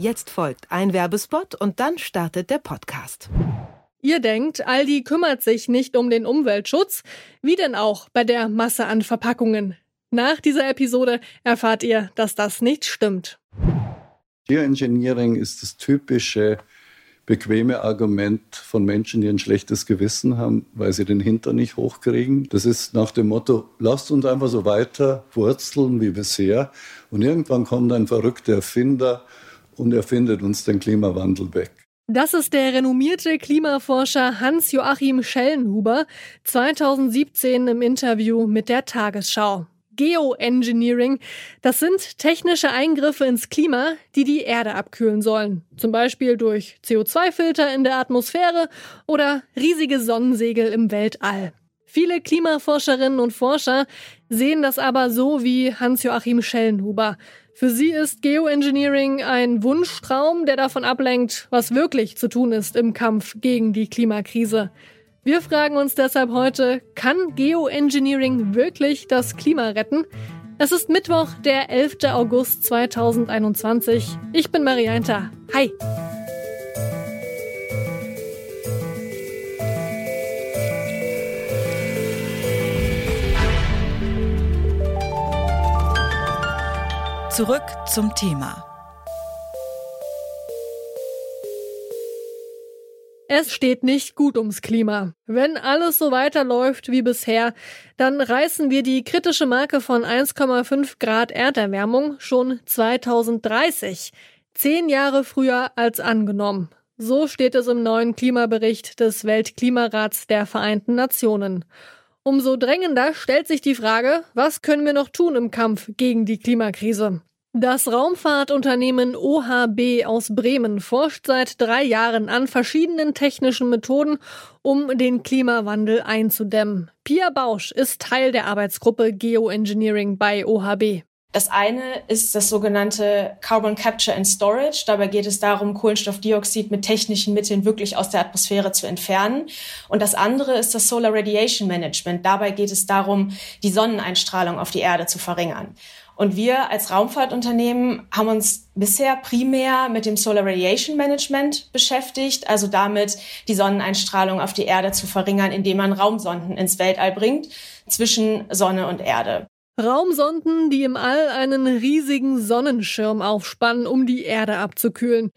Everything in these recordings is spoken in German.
Jetzt folgt ein Werbespot und dann startet der Podcast. Ihr denkt, Aldi kümmert sich nicht um den Umweltschutz? Wie denn auch bei der Masse an Verpackungen? Nach dieser Episode erfahrt ihr, dass das nicht stimmt. Geoengineering ist das typische bequeme Argument von Menschen, die ein schlechtes Gewissen haben, weil sie den Hintern nicht hochkriegen. Das ist nach dem Motto, lasst uns einfach so weiter wurzeln wie bisher. Und irgendwann kommt ein verrückter Erfinder und erfindet uns den Klimawandel weg. Das ist der renommierte Klimaforscher Hans-Joachim Schellenhuber 2017 im Interview mit der Tagesschau. Geoengineering. Das sind technische Eingriffe ins Klima, die die Erde abkühlen sollen. Zum Beispiel durch CO2-Filter in der Atmosphäre oder riesige Sonnensegel im Weltall. Viele Klimaforscherinnen und Forscher sehen das aber so wie Hans-Joachim Schellenhuber. Für sie ist Geoengineering ein Wunschtraum, der davon ablenkt, was wirklich zu tun ist im Kampf gegen die Klimakrise. Wir fragen uns deshalb heute, kann Geoengineering wirklich das Klima retten? Es ist Mittwoch, der 11. August 2021. Ich bin Marianta. Hi! Zurück zum Thema. Es steht nicht gut ums Klima. Wenn alles so weiterläuft wie bisher, dann reißen wir die kritische Marke von 1,5 Grad Erderwärmung schon 2030. Zehn Jahre früher als angenommen. So steht es im neuen Klimabericht des Weltklimarats der Vereinten Nationen. Umso drängender stellt sich die Frage, was können wir noch tun im Kampf gegen die Klimakrise? Das Raumfahrtunternehmen OHB aus Bremen forscht seit drei Jahren an verschiedenen technischen Methoden, um den Klimawandel einzudämmen. Pia Bausch ist Teil der Arbeitsgruppe Geoengineering bei OHB. Das eine ist das sogenannte Carbon Capture and Storage. Dabei geht es darum, Kohlenstoffdioxid mit technischen Mitteln wirklich aus der Atmosphäre zu entfernen. Und das andere ist das Solar Radiation Management. Dabei geht es darum, die Sonneneinstrahlung auf die Erde zu verringern. Und wir als Raumfahrtunternehmen haben uns bisher primär mit dem Solar Radiation Management beschäftigt, also damit, die Sonneneinstrahlung auf die Erde zu verringern, indem man Raumsonden ins Weltall bringt zwischen Sonne und Erde. Raumsonden, die im All einen riesigen Sonnenschirm aufspannen, um die Erde abzukühlen.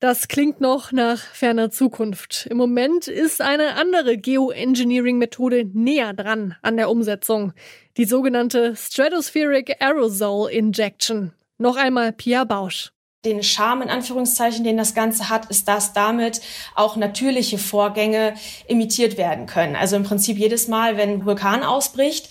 Das klingt noch nach ferner Zukunft. Im Moment ist eine andere Geoengineering-Methode näher dran an der Umsetzung. Die sogenannte Stratospheric Aerosol Injection. Noch einmal Pia Bausch den Charme in Anführungszeichen, den das Ganze hat, ist, dass damit auch natürliche Vorgänge imitiert werden können. Also im Prinzip jedes Mal, wenn ein Vulkan ausbricht,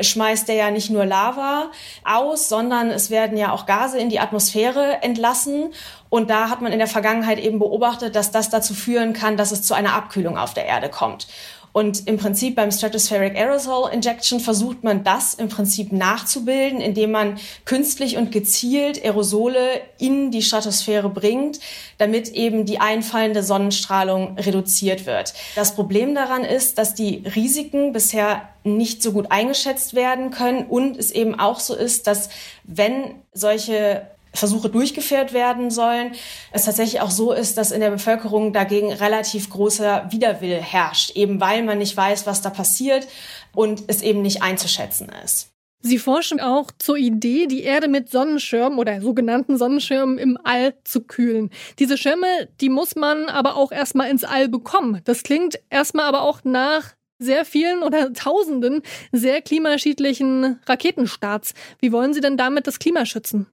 schmeißt der ja nicht nur Lava aus, sondern es werden ja auch Gase in die Atmosphäre entlassen. Und da hat man in der Vergangenheit eben beobachtet, dass das dazu führen kann, dass es zu einer Abkühlung auf der Erde kommt. Und im Prinzip beim Stratospheric Aerosol Injection versucht man das im Prinzip nachzubilden, indem man künstlich und gezielt Aerosole in die Stratosphäre bringt, damit eben die einfallende Sonnenstrahlung reduziert wird. Das Problem daran ist, dass die Risiken bisher nicht so gut eingeschätzt werden können und es eben auch so ist, dass wenn solche Versuche durchgeführt werden sollen, es tatsächlich auch so ist, dass in der Bevölkerung dagegen relativ großer Widerwille herrscht, eben weil man nicht weiß, was da passiert und es eben nicht einzuschätzen ist. Sie forschen auch zur Idee, die Erde mit Sonnenschirmen oder sogenannten Sonnenschirmen im All zu kühlen. Diese Schirme, die muss man aber auch erstmal ins All bekommen. Das klingt erstmal aber auch nach sehr vielen oder tausenden sehr klimaschädlichen Raketenstarts. Wie wollen Sie denn damit das Klima schützen?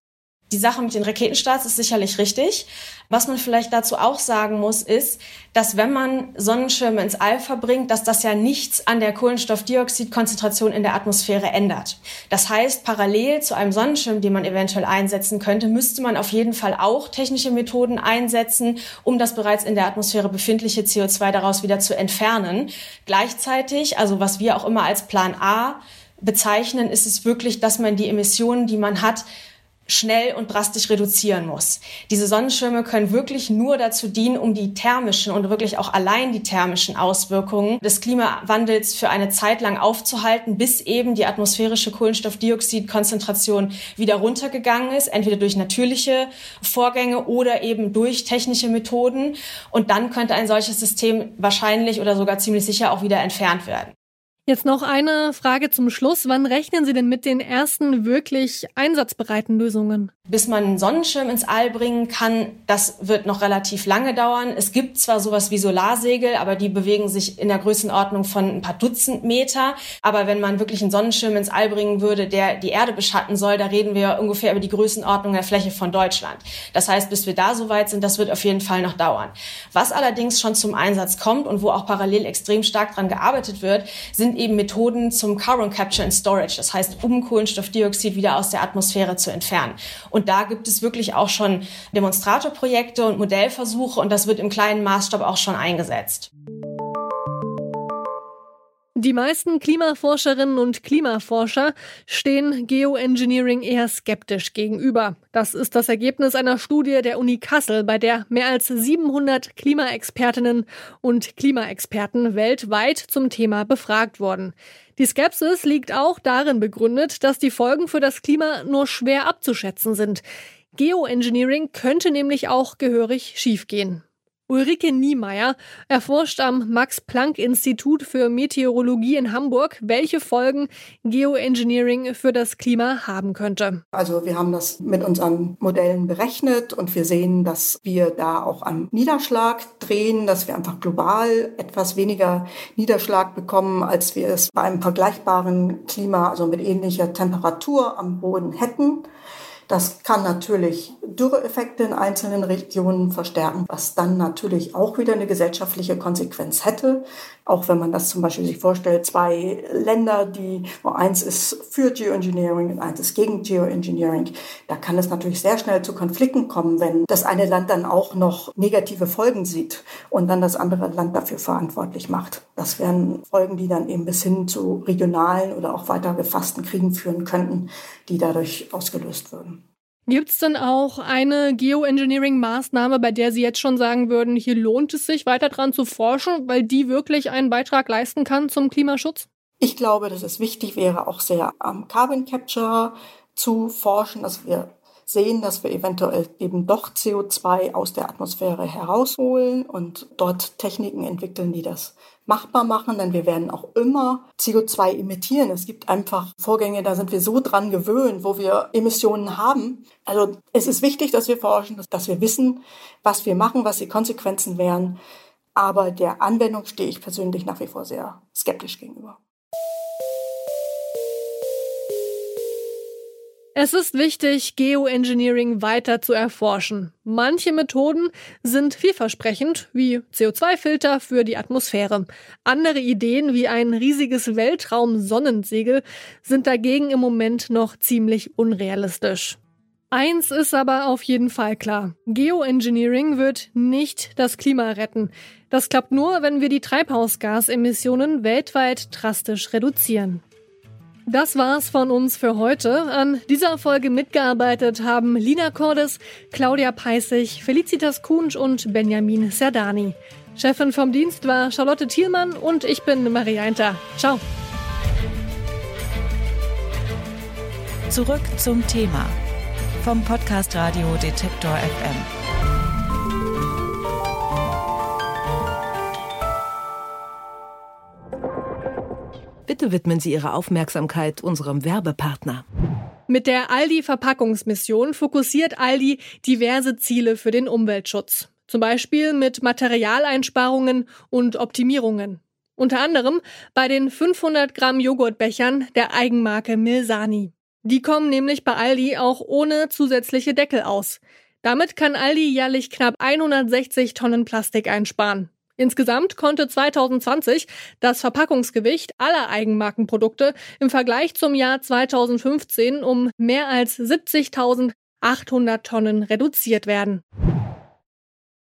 Die Sache mit den Raketenstarts ist sicherlich richtig. Was man vielleicht dazu auch sagen muss, ist, dass wenn man Sonnenschirme ins All verbringt, dass das ja nichts an der Kohlenstoffdioxidkonzentration in der Atmosphäre ändert. Das heißt, parallel zu einem Sonnenschirm, den man eventuell einsetzen könnte, müsste man auf jeden Fall auch technische Methoden einsetzen, um das bereits in der Atmosphäre befindliche CO2 daraus wieder zu entfernen. Gleichzeitig, also was wir auch immer als Plan A bezeichnen, ist es wirklich, dass man die Emissionen, die man hat, schnell und drastisch reduzieren muss. Diese Sonnenschirme können wirklich nur dazu dienen, um die thermischen und wirklich auch allein die thermischen Auswirkungen des Klimawandels für eine Zeit lang aufzuhalten, bis eben die atmosphärische Kohlenstoffdioxidkonzentration wieder runtergegangen ist, entweder durch natürliche Vorgänge oder eben durch technische Methoden. Und dann könnte ein solches System wahrscheinlich oder sogar ziemlich sicher auch wieder entfernt werden. Jetzt noch eine Frage zum Schluss. Wann rechnen Sie denn mit den ersten wirklich einsatzbereiten Lösungen? Bis man einen Sonnenschirm ins All bringen kann, das wird noch relativ lange dauern. Es gibt zwar sowas wie Solarsegel, aber die bewegen sich in der Größenordnung von ein paar Dutzend Meter. Aber wenn man wirklich einen Sonnenschirm ins All bringen würde, der die Erde beschatten soll, da reden wir ungefähr über die Größenordnung der Fläche von Deutschland. Das heißt, bis wir da so weit sind, das wird auf jeden Fall noch dauern. Was allerdings schon zum Einsatz kommt und wo auch parallel extrem stark dran gearbeitet wird, sind eben Methoden zum Carbon Capture and Storage, das heißt, um Kohlenstoffdioxid wieder aus der Atmosphäre zu entfernen. Und da gibt es wirklich auch schon Demonstratorprojekte und Modellversuche und das wird im kleinen Maßstab auch schon eingesetzt. Die meisten Klimaforscherinnen und Klimaforscher stehen Geoengineering eher skeptisch gegenüber. Das ist das Ergebnis einer Studie der Uni Kassel, bei der mehr als 700 Klimaexpertinnen und Klimaexperten weltweit zum Thema befragt wurden. Die Skepsis liegt auch darin begründet, dass die Folgen für das Klima nur schwer abzuschätzen sind. Geoengineering könnte nämlich auch gehörig schiefgehen. Ulrike Niemeyer erforscht am Max-Planck-Institut für Meteorologie in Hamburg, welche Folgen Geoengineering für das Klima haben könnte. Also wir haben das mit unseren Modellen berechnet und wir sehen, dass wir da auch am Niederschlag drehen, dass wir einfach global etwas weniger Niederschlag bekommen, als wir es bei einem vergleichbaren Klima, also mit ähnlicher Temperatur am Boden hätten. Das kann natürlich Dürreeffekte in einzelnen Regionen verstärken, was dann natürlich auch wieder eine gesellschaftliche Konsequenz hätte. Auch wenn man das zum Beispiel sich vorstellt, zwei Länder, die, wo eins ist für Geoengineering und eins ist gegen Geoengineering, da kann es natürlich sehr schnell zu Konflikten kommen, wenn das eine Land dann auch noch negative Folgen sieht und dann das andere Land dafür verantwortlich macht. Das wären Folgen, die dann eben bis hin zu regionalen oder auch weiter gefassten Kriegen führen könnten, die dadurch ausgelöst würden. Gibt es denn auch eine Geoengineering-Maßnahme, bei der Sie jetzt schon sagen würden, hier lohnt es sich weiter dran zu forschen, weil die wirklich einen Beitrag leisten kann zum Klimaschutz? Ich glaube, dass es wichtig wäre, auch sehr am Carbon Capture zu forschen, dass wir sehen, dass wir eventuell eben doch CO2 aus der Atmosphäre herausholen und dort Techniken entwickeln, die das machbar machen, denn wir werden auch immer CO2 emittieren. Es gibt einfach Vorgänge, da sind wir so dran gewöhnt, wo wir Emissionen haben. Also es ist wichtig, dass wir forschen, dass wir wissen, was wir machen, was die Konsequenzen wären. Aber der Anwendung stehe ich persönlich nach wie vor sehr skeptisch gegenüber. Es ist wichtig, Geoengineering weiter zu erforschen. Manche Methoden sind vielversprechend, wie CO2-Filter für die Atmosphäre. Andere Ideen, wie ein riesiges Weltraum-Sonnensegel, sind dagegen im Moment noch ziemlich unrealistisch. Eins ist aber auf jeden Fall klar. Geoengineering wird nicht das Klima retten. Das klappt nur, wenn wir die Treibhausgasemissionen weltweit drastisch reduzieren. Das war's von uns für heute. An dieser Folge mitgearbeitet haben Lina Cordes, Claudia Peissig, Felicitas Kunsch und Benjamin Serdani. Chefin vom Dienst war Charlotte Thielmann und ich bin Maria Inter. Ciao. Zurück zum Thema vom Podcast Radio Detektor FM. Widmen Sie Ihre Aufmerksamkeit unserem Werbepartner. Mit der Aldi Verpackungsmission fokussiert Aldi diverse Ziele für den Umweltschutz. Zum Beispiel mit Materialeinsparungen und Optimierungen. Unter anderem bei den 500 Gramm Joghurtbechern der Eigenmarke Milsani. Die kommen nämlich bei Aldi auch ohne zusätzliche Deckel aus. Damit kann Aldi jährlich knapp 160 Tonnen Plastik einsparen. Insgesamt konnte 2020 das Verpackungsgewicht aller Eigenmarkenprodukte im Vergleich zum Jahr 2015 um mehr als 70.800 Tonnen reduziert werden.